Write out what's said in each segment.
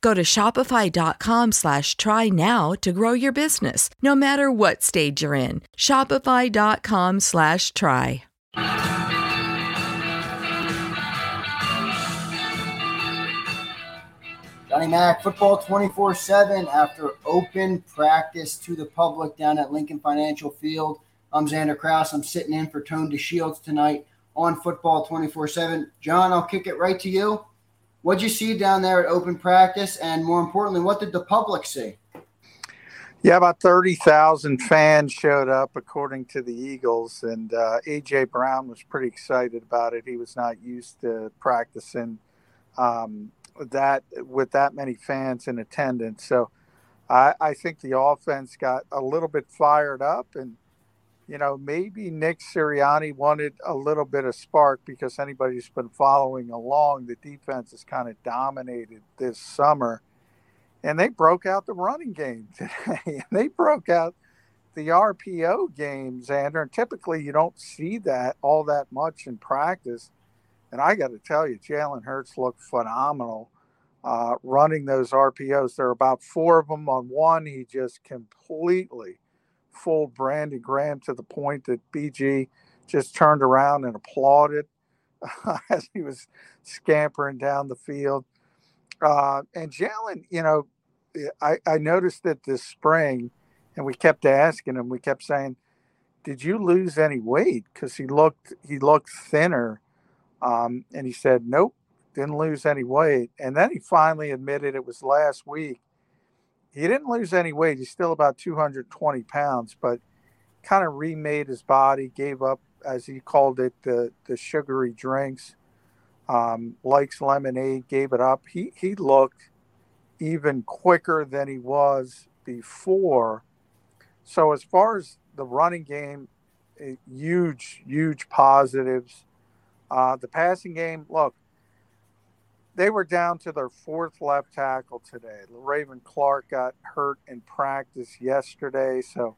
Go to shopify.com slash try now to grow your business, no matter what stage you're in. Shopify.com slash try. Johnny Mack, football 24 7 after open practice to the public down at Lincoln Financial Field. I'm Xander Kraus. I'm sitting in for Tone DeShields tonight on football 24 7. John, I'll kick it right to you. What'd you see down there at open practice? And more importantly, what did the public see? Yeah, about 30,000 fans showed up, according to the Eagles. And uh, A.J. Brown was pretty excited about it. He was not used to practicing um, that with that many fans in attendance. So I, I think the offense got a little bit fired up. And, you know, maybe Nick Sirianni wanted a little bit of spark because anybody who's been following along, the defense has kind of dominated this summer and they broke out the running game today. and they broke out the RPO game, Xander. And typically, you don't see that all that much in practice. And I got to tell you, Jalen Hurts looked phenomenal uh, running those RPOs. There are about four of them on one. He just completely fooled Brandon Graham to the point that BG just turned around and applauded as he was scampering down the field. Uh, and Jalen, you know, I, I noticed that this spring, and we kept asking him, we kept saying, "Did you lose any weight?" Because he looked he looked thinner, um, and he said, "Nope, didn't lose any weight." And then he finally admitted it was last week. He didn't lose any weight. He's still about 220 pounds, but kind of remade his body, gave up, as he called it, the the sugary drinks. Um, likes lemonade, gave it up. He he looked even quicker than he was before. So as far as the running game, eh, huge, huge positives. Uh, the passing game, look, they were down to their fourth left tackle today. Raven Clark got hurt in practice yesterday, so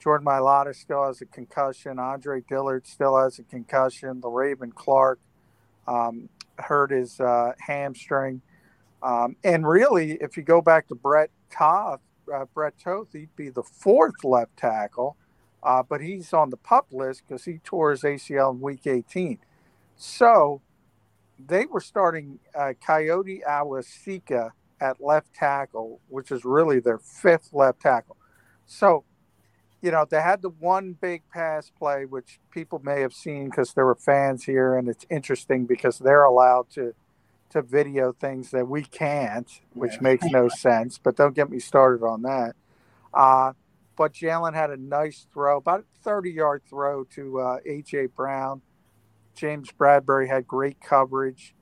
Jordan Mailata still has a concussion. Andre Dillard still has a concussion. Le'Raven Clark um, hurt his uh, hamstring. Um, and really, if you go back to Brett Toth, uh, Brett Toth, he'd be the fourth left tackle, uh, but he's on the pup list because he tore his ACL in Week 18. So they were starting uh, Kayode Awosika at left tackle, which is really their fifth left tackle. So, you know, they had the one big pass play, which people may have seen because there were fans here, and it's interesting because they're allowed to to video things that we can't, which yeah. makes no sense. But don't get me started on that. Uh, but Jalen had a nice throw, about a 30 yard throw to uh, A.J. Brown. James Bradberry had great coverage.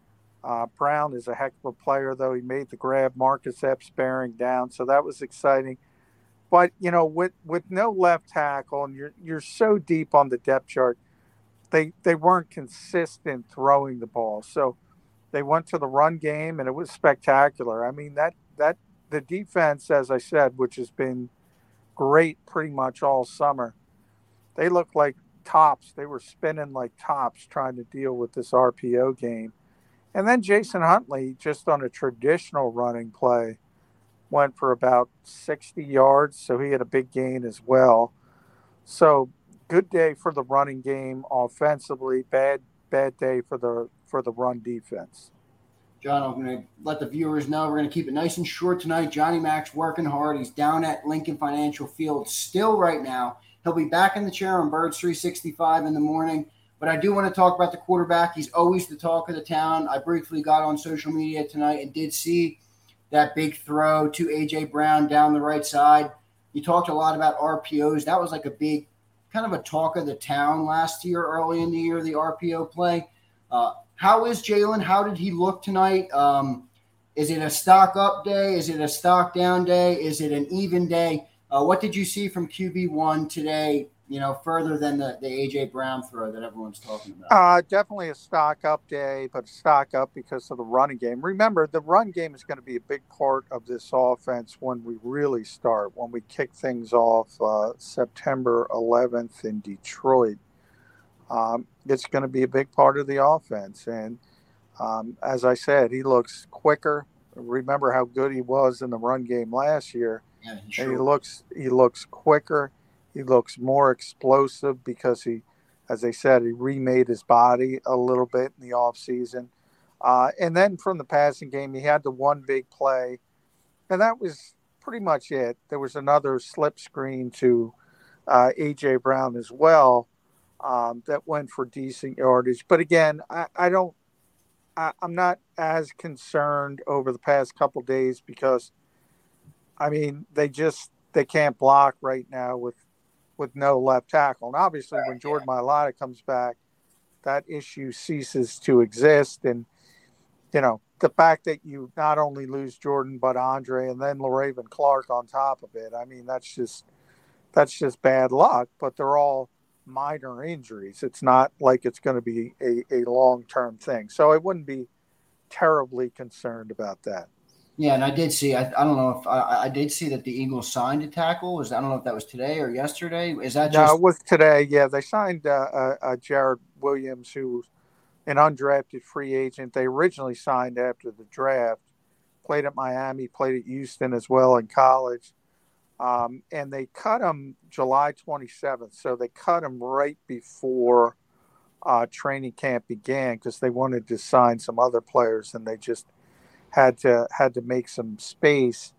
Uh, Brown is a heck of a player, though. He made the grab. Marcus Epps bearing down, so that was exciting. But you know, with with no left tackle, and you're you're so deep on the depth chart, they they weren't consistent throwing the ball. So they went to the run game, and it was spectacular. I mean that that the defense, as I said, which has been great pretty much all summer, they look like tops. They were spinning like tops trying to deal with this RPO game. And then Jason Huntley, just on a traditional running play, went for about 60 yards. So he had a big gain as well. So good day for the running game offensively, bad bad day for the for the run defense. John, I'm going to let the viewers know we're going to keep it nice and short tonight. Johnny Max working hard. He's down at Lincoln Financial Field still right now. He'll be back in the chair on Birds 365 in the morning. But I do want to talk about the quarterback. He's always the talk of the town. I briefly got on social media tonight and did see that big throw to AJ Brown down the right side. You talked a lot about RPOs. That was like a big kind of a talk of the town last year, early in the year, the RPO play. Uh, how is Jalen? How did he look tonight? Um, is it a stock up day? Is it a stock down day? Is it an even day? Uh, what did you see from QB1 today you know, further than the, the AJ Brown throw that everyone's talking about? Uh, definitely a stock up day, but stock up because of the running game. Remember, the run game is going to be a big part of this offense when we really start, when we kick things off uh, September 11th in Detroit. Um, it's going to be a big part of the offense. And um, as I said, he looks quicker. Remember how good he was in the run game last year. Yeah, sure. And he looks he looks quicker he looks more explosive because he, as I said, he remade his body a little bit in the offseason. Uh, and then from the passing game, he had the one big play, and that was pretty much it. There was another slip screen to uh, AJ Brown as well um, that went for decent yardage. But again, I, I don't, I, am not as concerned over the past couple days because, I mean, they just they can't block right now with with no left tackle. And obviously, when Jordan Mailata comes back, that issue ceases to exist. And, you know, the fact that you not only lose Jordan, but Andre and then Le'Raven Clark on top of it, I mean, that's just that's just bad luck. But they're all minor injuries. It's not like it's going to be a, a long term thing. So I wouldn't be terribly concerned about that. Yeah, and I did see. I, I don't know if I, I did see that the Eagles signed a tackle. Was I don't know if that was today or yesterday. Is that just? No, it was today. Yeah, they signed uh, uh, uh, Jared Williams, who an undrafted free agent. They originally signed after the draft. Played at Miami, played at Houston as well in college, um, and they cut him July 27th. So they cut him right before uh, training camp began because they wanted to sign some other players, and they just had to had to make some space.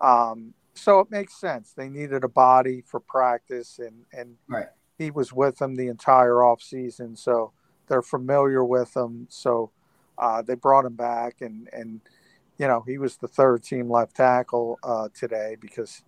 Um, so it makes sense. They needed a body for practice, and and right. he was with them the entire off season, so they're familiar with him. So uh, they brought him back, and and you know he was the third team left tackle uh, today because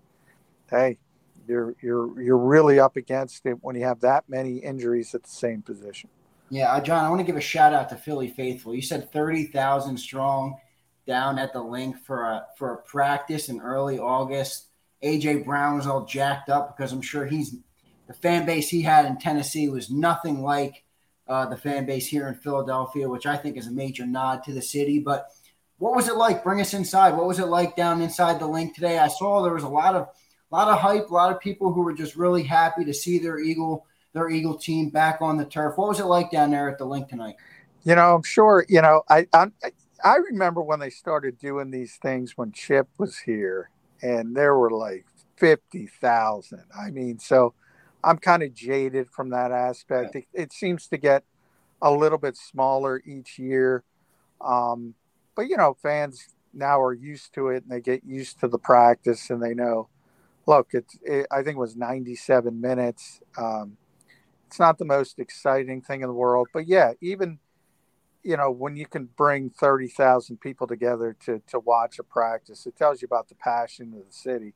hey, you're you're you're really up against it when you have that many injuries at the same position. Yeah, uh, John, I want to give a shout out to Philly faithful. You said thirty thousand strong down at the Linc for a for a practice in early August. AJ Brown was all jacked up because I'm sure he's the fan base he had in Tennessee was nothing like uh, the fan base here in Philadelphia, which I think is a major nod to the city. But what was it like? Bring us inside. What was it like down inside the Linc today? I saw there was a lot of a lot of hype, a lot of people who were just really happy to see their Eagle their Eagle team back on the turf. What was it like down there at the Linc tonight? You know, I'm sure. You know, I, I'm, I remember when they started doing these things when Chip was here, and there were like fifty thousand. I mean, so I'm kind of jaded from that aspect. It, it, seems to get a little bit smaller each year, um, but you know, fans now are used to it, and they get used to the practice, and they know. Look, it's it, I think it was 97 minutes. Um, it's not the most exciting thing in the world, but yeah, even you know, when you can bring 30,000 people together to, to watch a practice, it tells you about the passion of the city.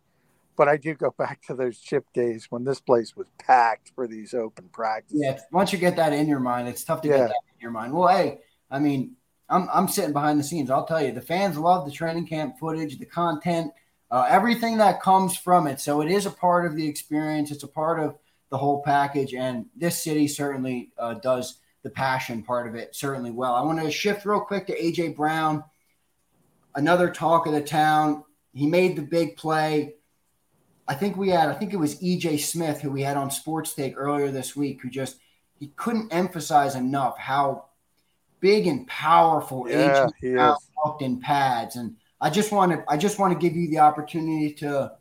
But I do go back to those chip days when this place was packed for these open practices. Yeah, once you get that in your mind, it's tough to yeah. get that in your mind. Well, hey, I mean, I'm I'm sitting behind the scenes. I'll tell you, the fans love the training camp footage, the content, uh, everything that comes from it. So it is a part of the experience. It's a part of the whole package, and this city certainly uh, does the passion part of it certainly well. I want to shift real quick to AJ Brown, another talk of the town. He made the big play. I think we had, I think it was EJ Smith who we had on Sports Take earlier this week, who just he couldn't emphasize enough how big and powerful yeah, AJ Brown looked in pads. And I just want to, I just want to give you the opportunity to,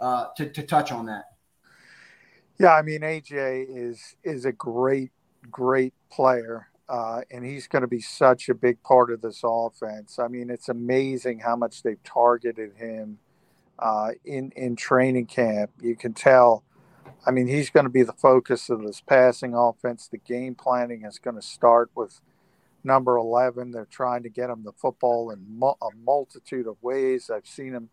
uh, to, to touch on that. Yeah, I mean AJ is is a great great player, uh, and he's going to be such a big part of this offense. I mean, it's amazing how much they've targeted him uh, in in training camp. You can tell. I mean, he's going to be the focus of this passing offense. The game planning is going to start with number 11. They're trying to get him the football in a multitude of ways. I've seen him.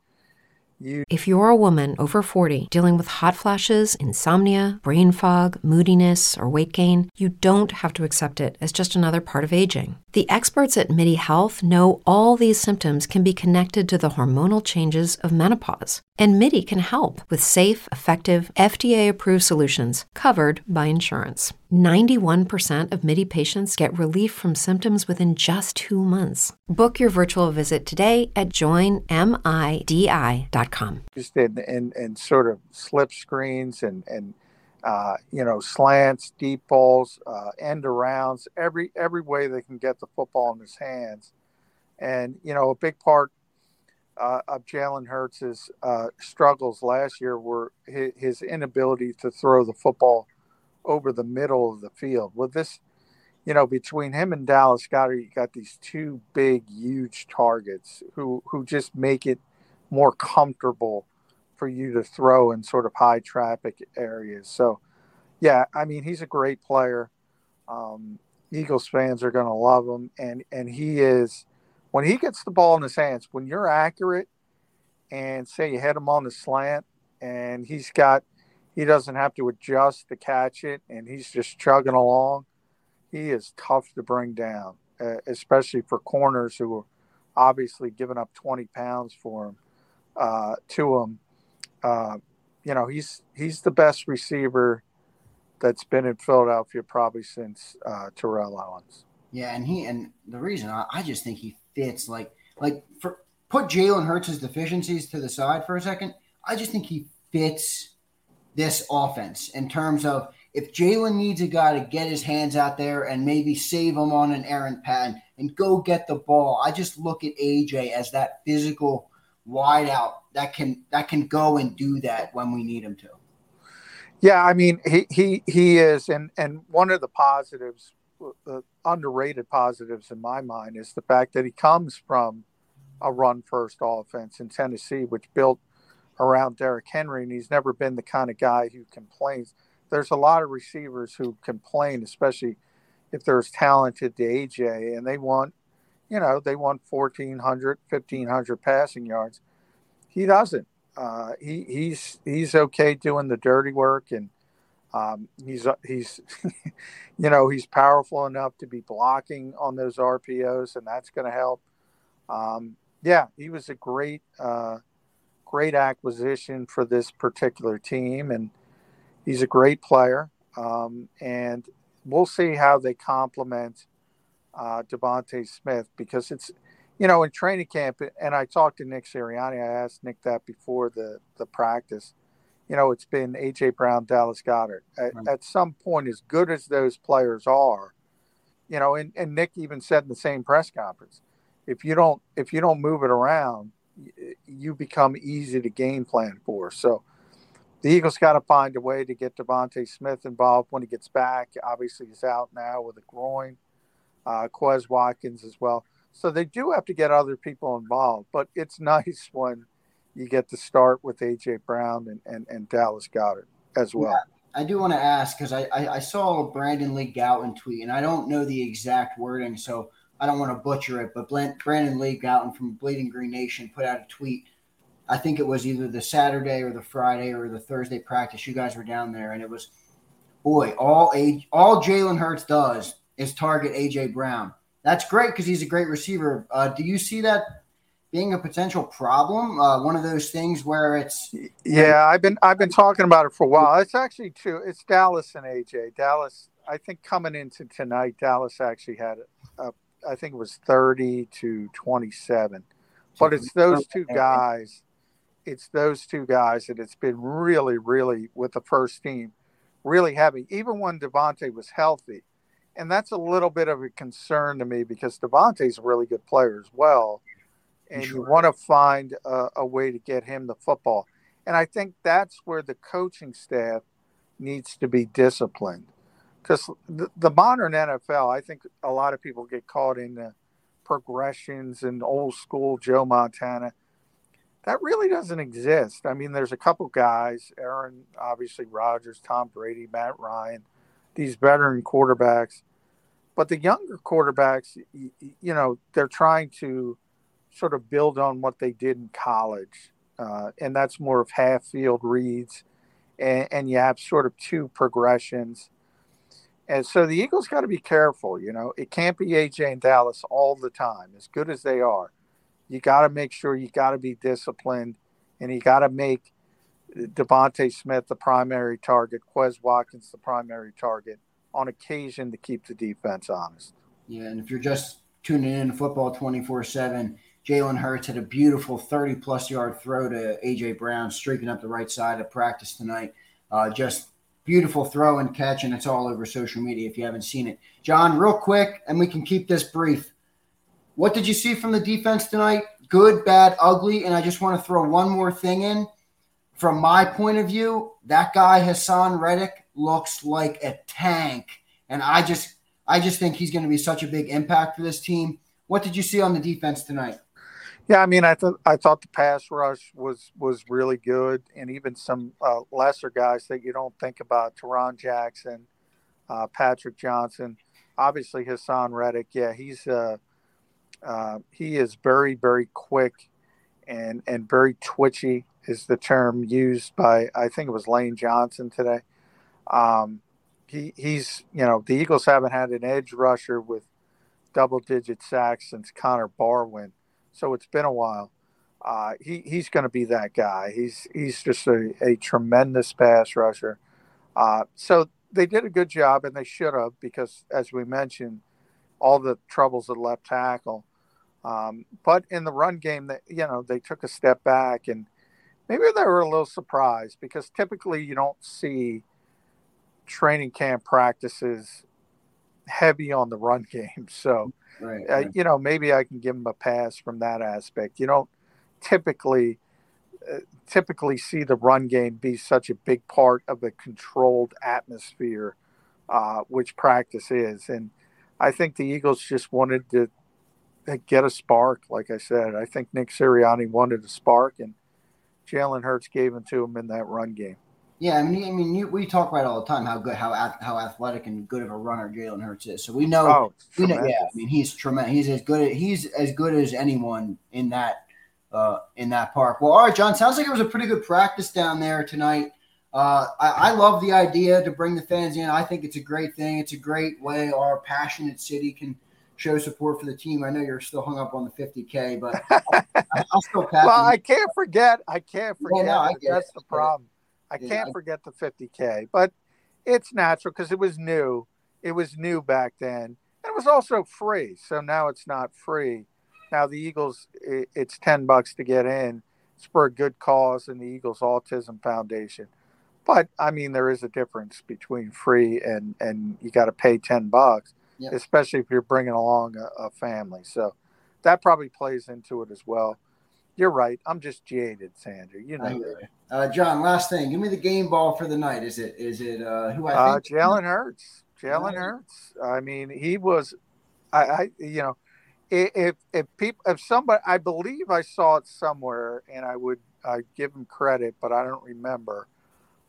If you're a woman over 40 dealing with hot flashes, insomnia, brain fog, moodiness, or weight gain, you don't have to accept it as just another part of aging. The experts at MIDI Health know all these symptoms can be connected to the hormonal changes of menopause, and MIDI can help with safe, effective, FDA approved solutions covered by insurance. 91% of MIDI patients get relief from symptoms within just two months. Book your virtual visit today at joinmidi.com. Just in, in, in sort of slip screens and, and uh, you know, slants, deep balls, uh, end arounds, every every way they can get the football in his hands. And you know, a big part uh, of Jalen Hurts' uh, struggles last year were his, his, inability to throw the football over the middle of the field. With this, you know, between him and Dallas Goedert, you got these two big, huge targets who who just make it more comfortable for you to throw in sort of high traffic areas. So, yeah, I mean, he's a great player. Um, Eagles fans are going to love him, and and he is when he gets the ball in his hands. When you're accurate, and say you hit him on the slant, and he's got he doesn't have to adjust to catch it, and he's just chugging along. He is tough to bring down, uh, especially for corners who are obviously giving up 20 pounds for him uh, to him uh, you know, he's he's the best receiver that's been in Philadelphia probably since uh, Terrell Owens. Yeah, and he and the reason I, I just think he fits like like for put Jalen Hurts' deficiencies to the side for a second. I just think he fits this offense in terms of if Jalen needs a guy to get his hands out there and maybe save him on an errant pad and go get the ball, I just look at AJ as that physical wideout that can that can go and do that when we need him to. Yeah, I mean he he he is, and and one of the positives, the underrated positives in my mind is the fact that he comes from a run first offense in Tennessee, which built around Derrick Henry, and he's never been the kind of guy who complains. There's a lot of receivers who complain, especially if they're as talented to AJ, and they want you know, they want 1,400, 1,500 passing yards. He doesn't. Uh, he, he's he's okay doing the dirty work, and um, he's he's you know he's powerful enough to be blocking on those RPOs, and that's going to help. Um, yeah, he was a great uh, great acquisition for this particular team, and he's a great player. Um, and we'll see how they complement uh, DeVonta Smith because it's, you know, in training camp, and I talked to Nick Sirianni. I asked Nick that before the the practice. You know, it's been AJ Brown, Dallas Goedert. At, right. at some point, as good as those players are, you know, and, and Nick even said in the same press conference, if you don't if you don't move it around, you become easy to game plan for. So the Eagles got to find a way to get DeVonta Smith involved when he gets back. Obviously, he's out now with a groin uh, Quez Watkins as well. So they do have to get other people involved, but it's nice when you get to start with AJ Brown and, and, and Dallas Goedert as well. Yeah, I do want to ask because I, I, I, saw Brandon Lee Gowton tweet, and I don't know the exact wording, so I don't want to butcher it. But Brandon Lee Gowton from Bleeding Green Nation put out a tweet. I think it was either the Saturday or the Friday or the Thursday practice. You guys were down there, and it was, boy, all age, all Jalen Hurts does is target AJ Brown. that's great because he's a great receiver. Uh, do you see that being a potential problem? Uh, one of those things where it's yeah. I've been I've been talking about it for a while. It's actually two. It's Dallas and AJ. Dallas. I think coming into tonight, Dallas actually had a, I think it was thirty to twenty seven, but it's those two guys. It's those two guys that it's been really, really with the first team, really heavy. Even when DeVonta was healthy, and that's a little bit of a concern to me because DeVonta's a really good player as well, and sure. you want to find a, a, way to get him the football. And I think that's where the coaching staff needs to be disciplined because the, the modern NFL, I think a lot of people get caught in the progressions and old school Joe Montana. That really doesn't exist. I mean, there's a couple guys, Aaron, obviously Rodgers, Tom Brady, Matt Ryan these veteran quarterbacks. But the younger quarterbacks, you, you know, they're trying to sort of build on what they did in college. Uh, and that's more of half field reads. And, and you have sort of two progressions. And so the Eagles got to be careful. You know, it can't be AJ and Dallas all the time, as good as they are. You got to make sure you got to be disciplined and you got to make DeVonta Smith the primary target, Quez Watkins the primary target on occasion to keep the defense honest. Yeah, and if you're just tuning in to football 24 7, Jalen Hurts had a beautiful 30 plus yard throw to AJ Brown, streaking up the right side of practice tonight. Uh, just beautiful throw and catch, and it's all over social media if you haven't seen it. John, real quick, and we can keep this brief. What did you see from the defense tonight? Good, bad, ugly. And I just want to throw one more thing in from my point of view, that guy Haason Reddick looks like a tank, and I just I just think he's going to be such a big impact for this team. What did you see on the defense tonight? Yeah, I mean, I thought I thought the pass rush was was really good, and even some uh, lesser guys that you don't think about, Tarron Jackson, uh, Patrick Johnson, obviously Haason Reddick. Yeah, he's uh, uh, he is very very quick and and very twitchy is the term used by I think it was Lane Johnson today. Um, he he's you know the Eagles haven't had an edge rusher with double digit sacks since Connor Barwin, so it's been a while. Uh, he he's going to be that guy. He's he's just a, a tremendous pass rusher. Uh, so they did a good job, and they should have because, as we mentioned, all the troubles at left tackle. Um, but in the run game, that you know they took a step back and maybe they were a little surprised because typically you don't see training camp practices heavy on the run game. So, right, uh, you know, maybe I can give them a pass from that aspect. You don't typically uh, typically see the run game be such a big part of a controlled atmosphere, uh, which practice is. And I think the Eagles just wanted to uh, get a spark. Like I said, I think Nick Sirianni wanted a spark, and Jalen Hurts gave it to him in that run game. Yeah, I mean, I mean, you, we talk about it all the time how good, how how athletic and good of a runner Jalen Hurts is. So we know, oh, we know, yeah, I mean, he's tremendous. He's as good. He's as good as anyone in that uh, in that park. Well, all right, John. Sounds like it was a pretty good practice down there tonight. Uh, I, I, love the idea to bring the fans in. I think it's a great thing. It's a great way our passionate city can show support for the team. I know you're still hung up on the 50K, but I'll, still pass. well, I can't forget. I can't forget. Yeah, no, I that's it. the problem. I yeah, can't forget the 50K, but it's natural because it was new. It was new back then. And it was also free. So now it's not free. Now the Eagles, it's 10 bucks to get in. It's for a good cause in the Eagles Autism Foundation. But I mean, there is a difference between free and, and you got to pay 10 bucks yep. especially if you're bringing along a, a, family. So that probably plays into it as well. You're right. I'm just jaded, Sandra. You know. Uh, John, last thing. Give me the game ball for the night. Is it is it uh, who I uh, think? Uh, Jalen Hurts. Jalen Hurts. I mean, he was. I, I you know, if if people if somebody I believe I saw it somewhere and I would I give him credit, but I don't remember.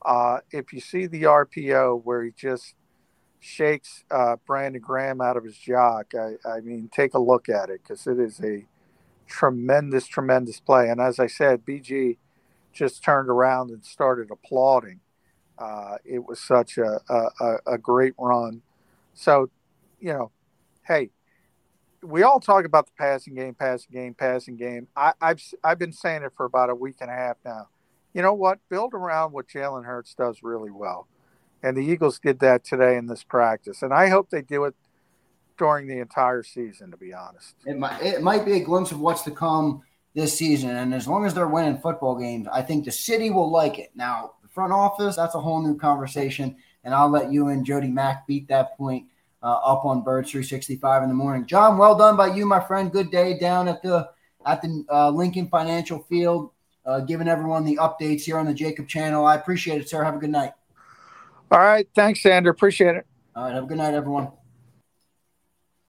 Uh, if you see the RPO where he just shakes uh, Brandon Graham out of his jock. I, I mean, take a look at it because it is a tremendous, tremendous play. And as I said, BG just turned around and started applauding. Uh, it was such a, a, a great run. So, you know, hey, we all talk about the passing game, passing game, passing game. I, have I've been saying it for about a week and a half now. You know what? Build around what Jalen Hurts does really well, and the Eagles did that today in this practice, and I hope they do it during the entire season. To be honest, it might it might be a glimpse of what's to come this season, and as long as they're winning football games, I think the city will like it. Now, the front office, that's a whole new conversation, and I'll let you and Jody Mack beat that point uh, up on Birds 365 in the morning. John, well done by you, my friend. Good day down at the at the uh, Lincoln Financial Field, uh, giving everyone the updates here on the Jacob channel. I appreciate it, sir. Have a good night. All right. Thanks, Xander. Appreciate it. All right. Have a good night, everyone.